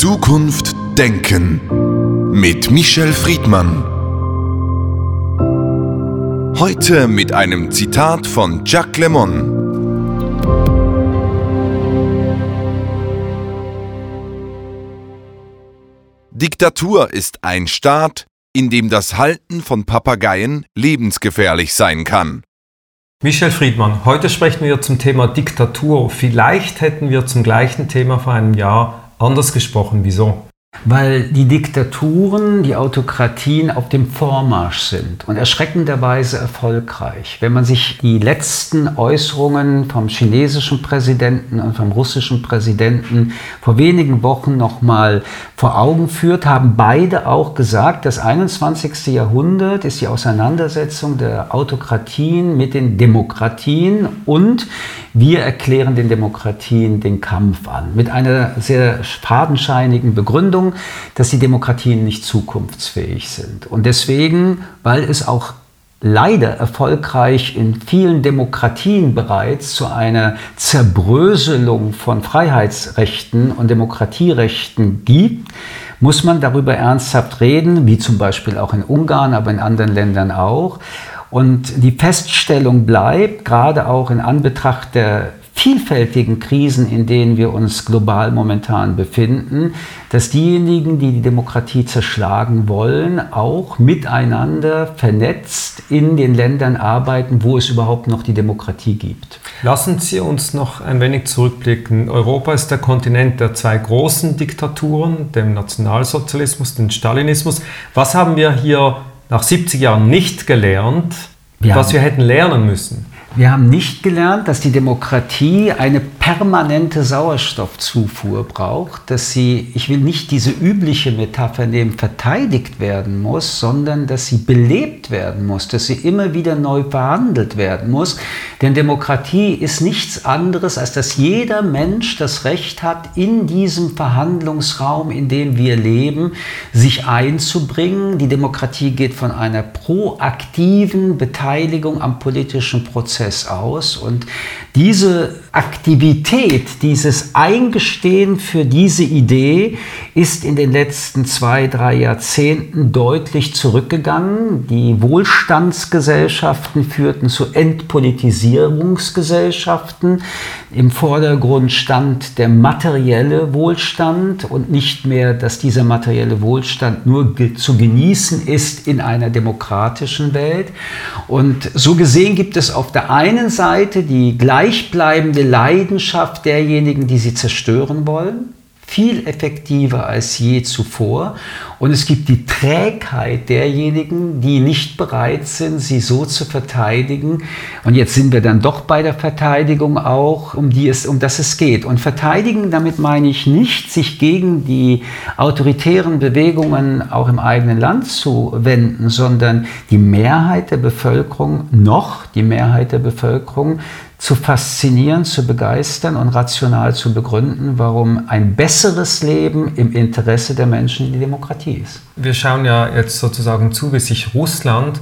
Zukunft denken mit Michel Friedmann. Heute mit einem Zitat von Jacques Lemon. Diktatur ist ein Staat, in dem das Halten von Papageien lebensgefährlich sein kann. Michel Friedmann, heute sprechen wir zum Thema Diktatur. Vielleicht hätten wir zum gleichen Thema vor einem Jahr anders gesprochen. Wieso? Weil die Diktaturen, die Autokratien auf dem Vormarsch sind und erschreckenderweise erfolgreich. Wenn man sich die letzten Äußerungen vom chinesischen Präsidenten und vom russischen Präsidenten vor wenigen Wochen nochmal vor Augen führt, haben beide auch gesagt, das 21. Jahrhundert ist die Auseinandersetzung der Autokratien mit den Demokratien und wir erklären den Demokratien den Kampf an. Mit einer sehr fadenscheinigen Begründung, dass die Demokratien nicht zukunftsfähig sind. Und deswegen, weil es auch leider erfolgreich in vielen Demokratien bereits zu einer Zerbröselung von Freiheitsrechten und Demokratierechten gibt, muss man darüber ernsthaft reden, wie zum Beispiel auch in Ungarn, aber in anderen Ländern auch. Und die Feststellung bleibt, gerade auch in Anbetracht der vielfältigen Krisen, in denen wir uns global momentan befinden, dass diejenigen, die die Demokratie zerschlagen wollen, auch miteinander vernetzt in den Ländern arbeiten, wo es überhaupt noch die Demokratie gibt. Lassen Sie uns noch ein wenig zurückblicken. Europa ist der Kontinent der zwei großen Diktaturen, dem Nationalsozialismus, dem Stalinismus. Was haben wir hier nach 70 Jahren nicht gelernt, wir was wir hätten lernen müssen? Wir haben nicht gelernt, dass die Demokratie eine permanente Sauerstoffzufuhr braucht, dass sie, ich will nicht diese übliche Metapher nehmen, verteidigt werden muss, sondern dass sie belebt werden muss, dass sie immer wieder neu verhandelt werden muss. Denn Demokratie ist nichts anderes, als dass jeder Mensch das Recht hat, in diesem Verhandlungsraum, in dem wir leben, sich einzubringen. Die Demokratie geht von einer proaktiven Beteiligung am politischen Prozess aus und diese Aktivität, dieses Eingestehen für diese Idee ist in den letzten zwei, drei Jahrzehnten deutlich zurückgegangen. Die Wohlstandsgesellschaften führten zu Entpolitisierungsgesellschaften. Im Vordergrund stand der materielle Wohlstand und nicht mehr, dass dieser materielle Wohlstand nur zu genießen ist in einer demokratischen Welt. Und so gesehen gibt es auf der einen Seite die gleichbleibende Leidenschaft derjenigen, die sie zerstören wollen, viel effektiver als je zuvor. Und es gibt die Trägheit derjenigen, die nicht bereit sind, sie so zu verteidigen. Und jetzt sind wir dann doch bei der Verteidigung auch, um die es, um das es geht. Und verteidigen, damit meine ich nicht, sich gegen die autoritären Bewegungen auch im eigenen Land zu wenden, sondern die Mehrheit der Bevölkerung, noch die Mehrheit der Bevölkerung, zu faszinieren, zu begeistern und rational zu begründen, warum ein besseres Leben im Interesse der Menschen in die Demokratie ist. Wir schauen ja jetzt sozusagen zu, wie sich Russland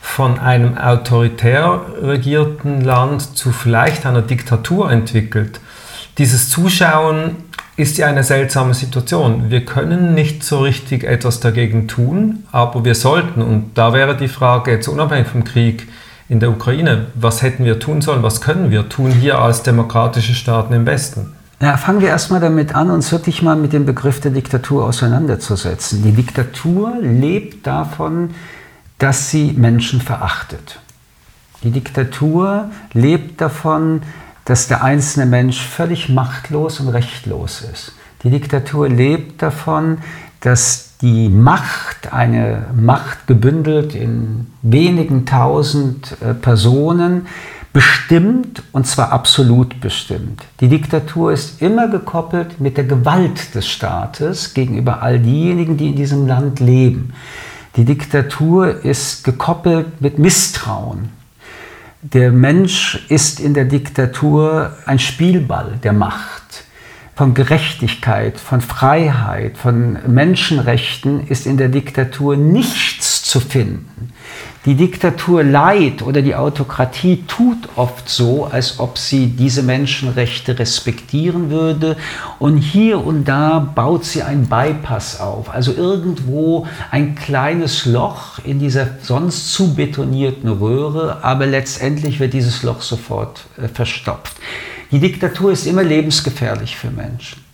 von einem autoritär regierten Land zu vielleicht einer Diktatur entwickelt. Dieses Zuschauen ist ja eine seltsame Situation. Wir können nicht so richtig etwas dagegen tun, aber wir sollten. Und da wäre die Frage jetzt unabhängig vom Krieg, in der Ukraine. Was hätten wir tun sollen? Was können wir tun hier als demokratische Staaten im Westen? Ja, fangen wir erstmal damit an, uns wirklich mal mit dem Begriff der Diktatur auseinanderzusetzen. Die Diktatur lebt davon, dass sie Menschen verachtet. Die Diktatur lebt davon, dass der einzelne Mensch völlig machtlos und rechtlos ist. Die Diktatur lebt davon, dass die Macht, eine Macht gebündelt in wenigen tausend äh, Personen, bestimmt und zwar absolut bestimmt. Die Diktatur ist immer gekoppelt mit der Gewalt des Staates gegenüber all diejenigen, die in diesem Land leben. Die Diktatur ist gekoppelt mit Misstrauen. Der Mensch ist in der Diktatur ein Spielball der Macht von Gerechtigkeit, von Freiheit, von Menschenrechten ist in der Diktatur nichts zu finden. Die Diktatur leiht oder die Autokratie tut oft so, als ob sie diese Menschenrechte respektieren würde. Und hier und da baut sie einen Bypass auf. Also irgendwo ein kleines Loch in dieser sonst zu betonierten Röhre, aber letztendlich wird dieses Loch sofort äh, verstopft. Die Diktatur ist immer lebensgefährlich für Menschen.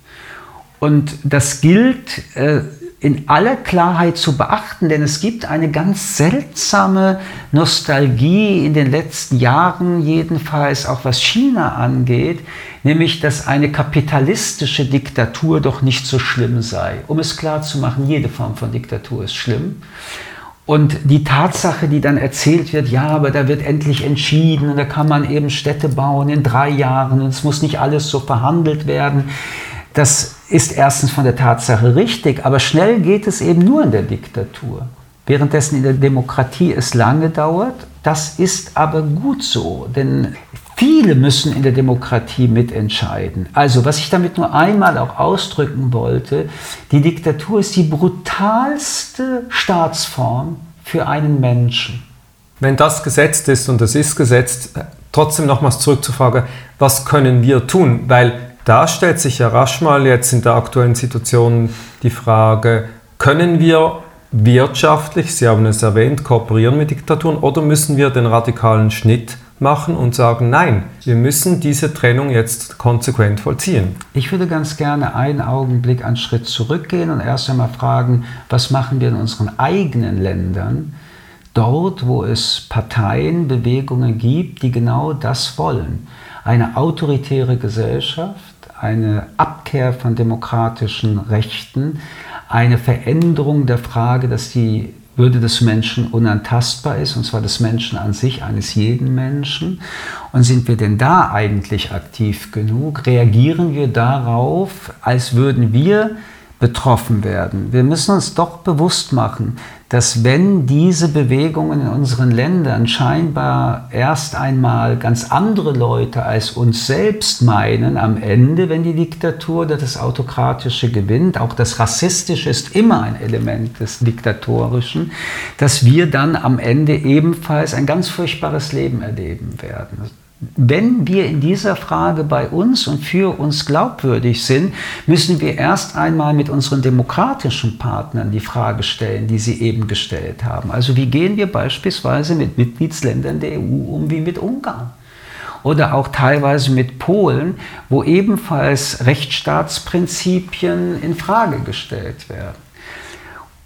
Und das gilt äh, in aller Klarheit zu beachten, denn es gibt eine ganz seltsame Nostalgie in den letzten Jahren, jedenfalls auch was China angeht, nämlich dass eine kapitalistische Diktatur doch nicht so schlimm sei. Um es klar zu machen, jede Form von Diktatur ist schlimm. Und die Tatsache, die dann erzählt wird, ja, aber da wird endlich entschieden und da kann man eben Städte bauen in drei Jahren und es muss nicht alles so verhandelt werden, das ist erstens von der Tatsache richtig, aber schnell geht es eben nur in der Diktatur. Währenddessen in der Demokratie es lange dauert, das ist aber gut so, denn viele müssen in der Demokratie mitentscheiden. Also, was ich damit nur einmal auch ausdrücken wollte, die Diktatur ist die brutalste Staatsform für einen Menschen. Wenn das gesetzt ist und es ist gesetzt, trotzdem nochmals zurück zur Frage, was können wir tun? Weil da stellt sich ja rasch mal jetzt in der aktuellen Situation die Frage, können wir wirtschaftlich, Sie haben es erwähnt, kooperieren mit Diktaturen oder müssen wir den radikalen Schnitt machen und sagen, nein, wir müssen diese Trennung jetzt konsequent vollziehen. Ich würde ganz gerne einen Augenblick einen Schritt zurückgehen und erst einmal fragen, was machen wir in unseren eigenen Ländern, dort, wo es Parteien, Bewegungen gibt, die genau das wollen. Eine autoritäre Gesellschaft, eine Abkehr von demokratischen Rechten, eine Veränderung der Frage, dass die Würde des Menschen unantastbar ist, und zwar des Menschen an sich, eines jeden Menschen. Und sind wir denn da eigentlich aktiv genug? Reagieren wir darauf, als würden wir betroffen werden? Wir müssen uns doch bewusst machen, dass wenn diese Bewegungen in unseren Ländern scheinbar erst einmal ganz andere Leute als uns selbst meinen, am Ende, wenn die Diktatur oder das Autokratische gewinnt, auch das Rassistische ist immer ein Element des Diktatorischen, dass wir dann am Ende ebenfalls ein ganz furchtbares Leben erleben werden wenn wir in dieser Frage bei uns und für uns glaubwürdig sind, müssen wir erst einmal mit unseren demokratischen Partnern die Frage stellen, die Sie eben gestellt haben. Also wie gehen wir beispielsweise mit Mitgliedsländern der EU um wie mit Ungarn? Oder auch teilweise mit Polen, wo ebenfalls Rechtsstaatsprinzipien in Frage gestellt werden.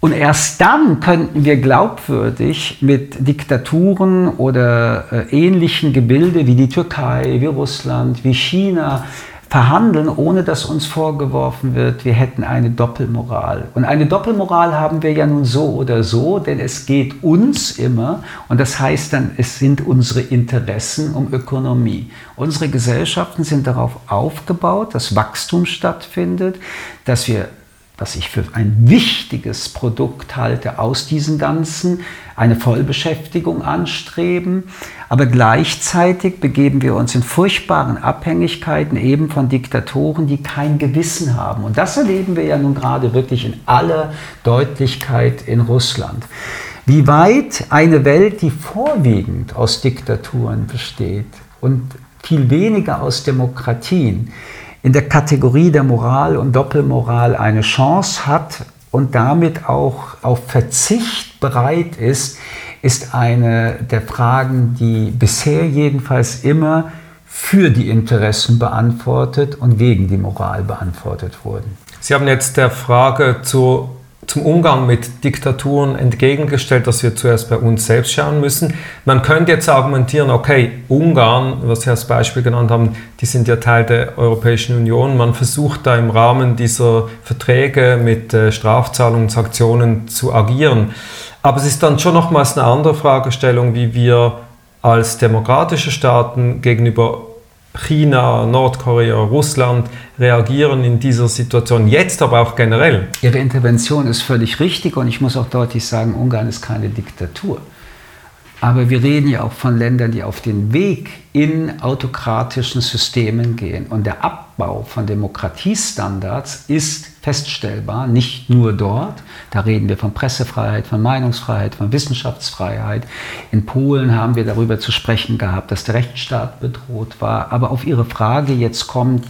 Und erst dann könnten wir glaubwürdig mit Diktaturen oder äh, ähnlichen Gebilde wie die Türkei, wie Russland, wie China verhandeln, ohne dass uns vorgeworfen wird, wir hätten eine Doppelmoral. Und eine Doppelmoral haben wir ja nun so oder so, denn es geht uns immer, und das heißt dann, es sind unsere Interessen um Ökonomie. Unsere Gesellschaften sind darauf aufgebaut, dass Wachstum stattfindet, dass wir was ich für ein wichtiges Produkt halte, aus diesen ganzen, eine Vollbeschäftigung anstreben. Aber gleichzeitig begeben wir uns in furchtbaren Abhängigkeiten eben von Diktatoren, die kein Gewissen haben. Und das erleben wir ja nun gerade wirklich in aller Deutlichkeit in Russland. Wie weit eine Welt, die vorwiegend aus Diktaturen besteht und viel weniger aus Demokratien, in der Kategorie der Moral und Doppelmoral eine Chance hat und damit auch auf Verzicht bereit ist, ist eine der Fragen, die bisher jedenfalls immer für die Interessen beantwortet und gegen die Moral beantwortet wurden. Sie haben jetzt der Frage zu zum Umgang mit Diktaturen entgegengestellt, dass wir zuerst bei uns selbst schauen müssen. Man könnte jetzt argumentieren, okay, Ungarn, was Sie als Beispiel genannt haben, die sind ja Teil der Europäischen Union. Man versucht da im Rahmen dieser Verträge mit äh, Strafzahlungen und Sanktionen zu agieren. Aber es ist dann schon nochmals eine andere Fragestellung, wie wir als demokratische Staaten gegenüber China, Nordkorea, Russland reagieren in dieser Situation, jetzt aber auch generell? Ihre Intervention ist völlig richtig und ich muss auch deutlich sagen, Ungarn ist keine Diktatur. Aber wir reden ja auch von Ländern, die auf den Weg in autokratischen Systemen gehen. Und der Abbau von Demokratiestandards ist feststellbar, nicht nur dort. Da reden wir von Pressefreiheit, von Meinungsfreiheit, von Wissenschaftsfreiheit. In Polen haben wir darüber zu sprechen gehabt, dass der Rechtsstaat bedroht war. Aber auf Ihre Frage jetzt kommt,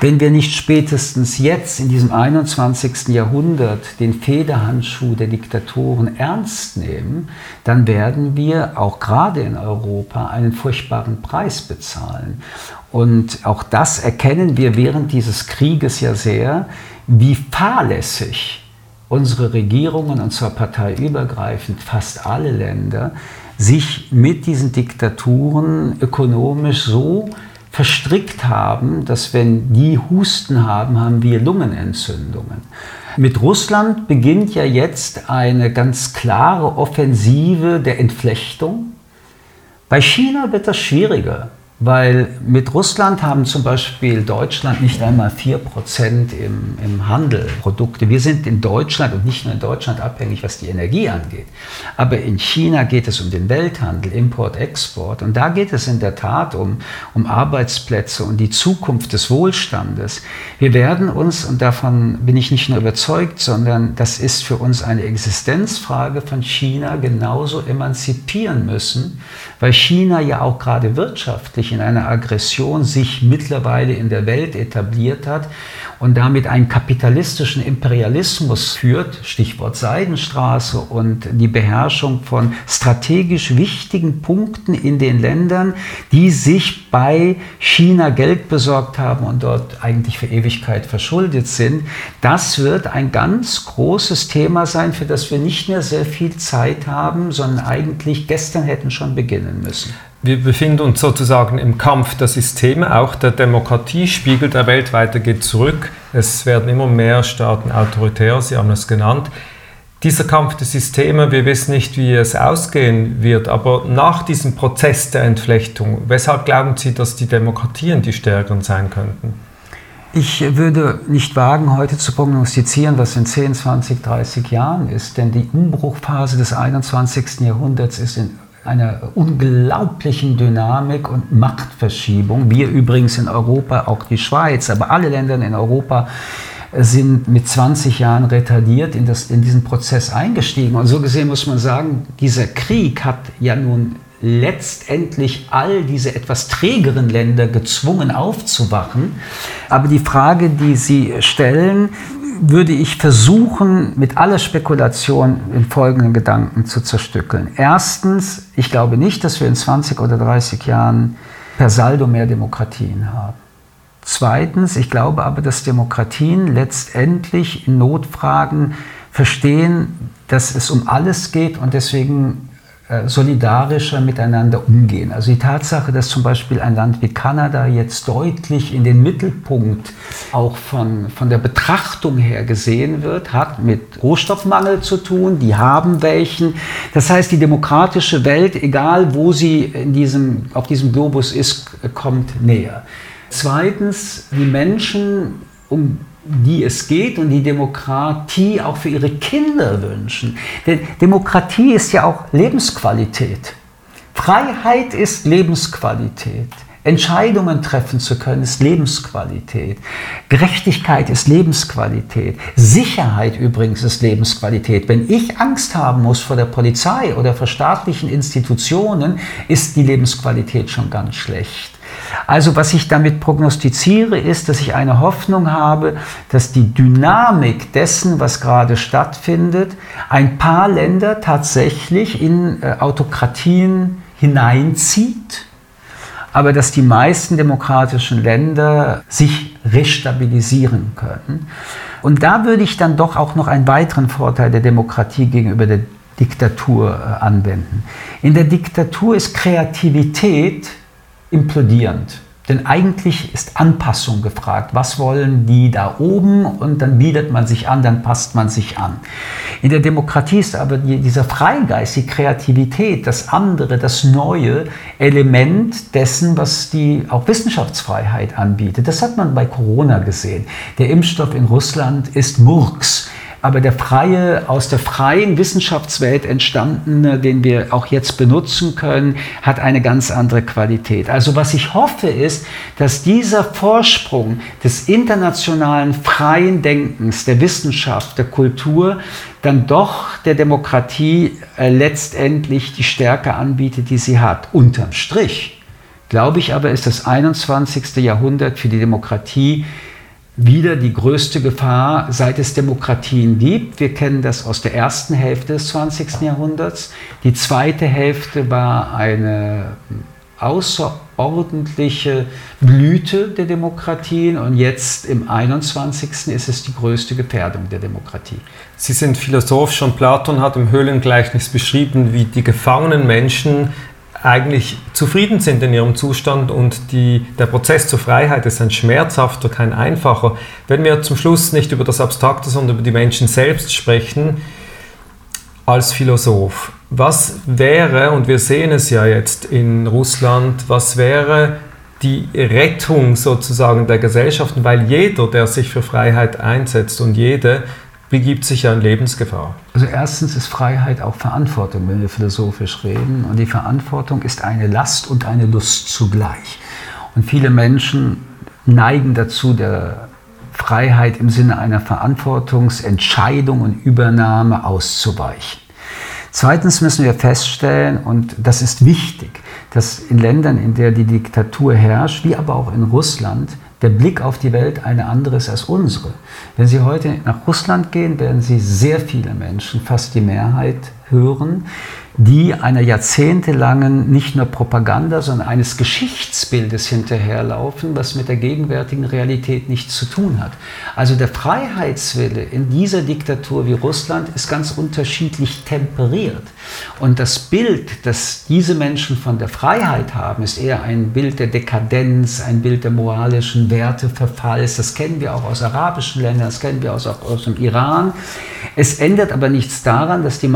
wenn wir nicht spätestens jetzt in diesem 21. Jahrhundert den Federhandschuh der Diktatoren ernst nehmen, dann werden wir auch gerade in Europa einen furchtbaren Preis bezahlen. Und auch das erkennen wir während dieses Krieges ja sehr, wie fahrlässig unsere Regierungen, und zwar parteiübergreifend fast alle Länder, sich mit diesen Diktaturen ökonomisch so verstrickt haben, dass wenn die Husten haben, haben wir Lungenentzündungen. Mit Russland beginnt ja jetzt eine ganz klare Offensive der Entflechtung. Bei China wird das schwieriger. Weil mit Russland haben zum Beispiel Deutschland nicht einmal 4% im, im Handel Produkte. Wir sind in Deutschland und nicht nur in Deutschland abhängig, was die Energie angeht. Aber in China geht es um den Welthandel, Import, Export. Und da geht es in der Tat um, um Arbeitsplätze und die Zukunft des Wohlstandes. Wir werden uns, und davon bin ich nicht nur überzeugt, sondern das ist für uns eine Existenzfrage von China genauso emanzipieren müssen, weil China ja auch gerade wirtschaftlich wirklich in einer Aggression sich mittlerweile in der Welt etabliert hat und damit einen kapitalistischen Imperialismus führt, Stichwort Seidenstraße und die Beherrschung von strategisch wichtigen Punkten in den Ländern, die sich bei China Geld besorgt haben und dort eigentlich für Ewigkeit verschuldet sind. Das wird ein ganz großes Thema sein, für das wir nicht mehr sehr viel Zeit haben, sondern eigentlich gestern hätten schon beginnen müssen. Wir befinden uns sozusagen im Kampf der Systeme, auch der Demokratiespiegel der weltweite geht zurück. Es werden immer mehr Staaten autoritär, Sie haben es genannt. Dieser Kampf der Systeme, wir wissen nicht, wie es ausgehen wird, aber nach diesem Prozess der Entflechtung, weshalb glauben Sie, dass die Demokratien die stärkeren sein könnten? Ich würde nicht wagen, heute zu prognostizieren, was in 10, 20, 30 Jahren ist, denn die Umbruchphase des 21. Jahrhunderts ist in einer unglaublichen Dynamik und Machtverschiebung. Wir übrigens in Europa, auch die Schweiz, aber alle Länder in Europa sind mit 20 Jahren retardiert in, das, in diesen Prozess eingestiegen. Und so gesehen muss man sagen, dieser Krieg hat ja nun letztendlich all diese etwas trägeren Länder gezwungen aufzuwachen. Aber die Frage, die Sie stellen, würde ich versuchen, mit aller Spekulation in folgenden Gedanken zu zerstückeln. Erstens, ich glaube nicht, dass wir in 20 oder 30 Jahren per Saldo mehr Demokratien haben. Zweitens, ich glaube aber, dass Demokratien letztendlich in Notfragen verstehen, dass es um alles geht und deswegen solidarischer miteinander umgehen. Also die Tatsache, dass zum Beispiel ein Land wie Kanada jetzt deutlich in den Mittelpunkt auch von, von der Betrachtung her gesehen wird, hat mit Rohstoffmangel zu tun. Die haben welchen. Das heißt, die demokratische Welt, egal wo sie in diesem, auf diesem Globus ist, kommt näher. Zweitens, die Menschen um die es geht und die Demokratie auch für ihre Kinder wünschen. Denn Demokratie ist ja auch Lebensqualität. Freiheit ist Lebensqualität. Entscheidungen treffen zu können, ist Lebensqualität. Gerechtigkeit ist Lebensqualität. Sicherheit übrigens ist Lebensqualität. Wenn ich Angst haben muss vor der Polizei oder vor staatlichen Institutionen, ist die Lebensqualität schon ganz schlecht. Also was ich damit prognostiziere, ist, dass ich eine Hoffnung habe, dass die Dynamik dessen, was gerade stattfindet, ein paar Länder tatsächlich in äh, Autokratien hineinzieht, aber dass die meisten demokratischen Länder sich restabilisieren können. Und da würde ich dann doch auch noch einen weiteren Vorteil der Demokratie gegenüber der Diktatur äh, anwenden. In der Diktatur ist Kreativität implodierend. Denn eigentlich ist Anpassung gefragt. Was wollen die da oben? Und dann bietet man sich an, dann passt man sich an. In der Demokratie ist aber dieser Freigeist, die Kreativität, das andere, das neue Element dessen, was die auch Wissenschaftsfreiheit anbietet. Das hat man bei Corona gesehen. Der Impfstoff in Russland ist Murks. Aber der freie, aus der freien Wissenschaftswelt entstandene, den wir auch jetzt benutzen können, hat eine ganz andere Qualität. Also was ich hoffe ist, dass dieser Vorsprung des internationalen freien Denkens, der Wissenschaft, der Kultur, dann doch der Demokratie äh, letztendlich die Stärke anbietet, die sie hat. Unterm Strich, glaube ich aber, ist das 21. Jahrhundert für die Demokratie wieder die größte Gefahr, seit es Demokratien gibt. Wir kennen das aus der ersten Hälfte des 20. Jahrhunderts. Die zweite Hälfte war eine außerordentliche Blüte der Demokratien und jetzt im 21. ist es die größte Gefährdung der Demokratie. Sie sind Philosoph, schon Platon hat im Höhlengleichnis beschrieben, wie die gefangenen Menschen eigentlich zufrieden sind in ihrem Zustand und die, der Prozess zur Freiheit ist ein schmerzhafter, kein einfacher. Wenn wir zum Schluss nicht über das Abstrakte, sondern über die Menschen selbst sprechen, als Philosoph, was wäre, und wir sehen es ja jetzt in Russland, was wäre die Rettung sozusagen der Gesellschaften, weil jeder, der sich für Freiheit einsetzt und jede, begibt sich ja in Lebensgefahr. Also erstens ist Freiheit auch Verantwortung, wenn wir philosophisch reden. Und die Verantwortung ist eine Last und eine Lust zugleich. Und viele Menschen neigen dazu, der Freiheit im Sinne einer Verantwortungsentscheidung und Übernahme auszuweichen. Zweitens müssen wir feststellen, und das ist wichtig, dass in Ländern, in der die Diktatur herrscht, wie aber auch in Russland, der Blick auf die Welt eine andere ist als unsere. Wenn Sie heute nach Russland gehen, werden Sie sehr viele Menschen, fast die Mehrheit, hören, die einer jahrzehntelangen nicht nur Propaganda, sondern eines Geschichtsbildes hinterherlaufen, was mit der gegenwärtigen Realität nichts zu tun hat. Also der Freiheitswille in dieser Diktatur wie Russland ist ganz unterschiedlich temperiert. Und das Bild, das diese Menschen von der Freiheit haben, ist eher ein Bild der Dekadenz, ein Bild der moralischen Werteverfalls. Das kennen wir auch aus arabischen Ländern, das kennen wir auch aus dem Iran. Es ändert aber nichts daran, dass die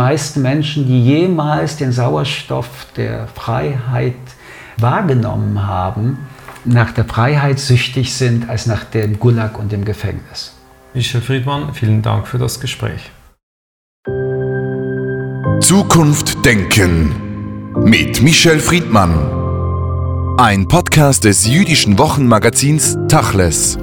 meisten Menschen, die jemals den Sauerstoff der Freiheit wahrgenommen haben, nach der Freiheit süchtig sind als nach dem Gulag und dem Gefängnis. Michel Friedmann, vielen Dank für das Gespräch. Zukunft denken mit Michel Friedmann. Ein Podcast des jüdischen Wochenmagazins Tachles.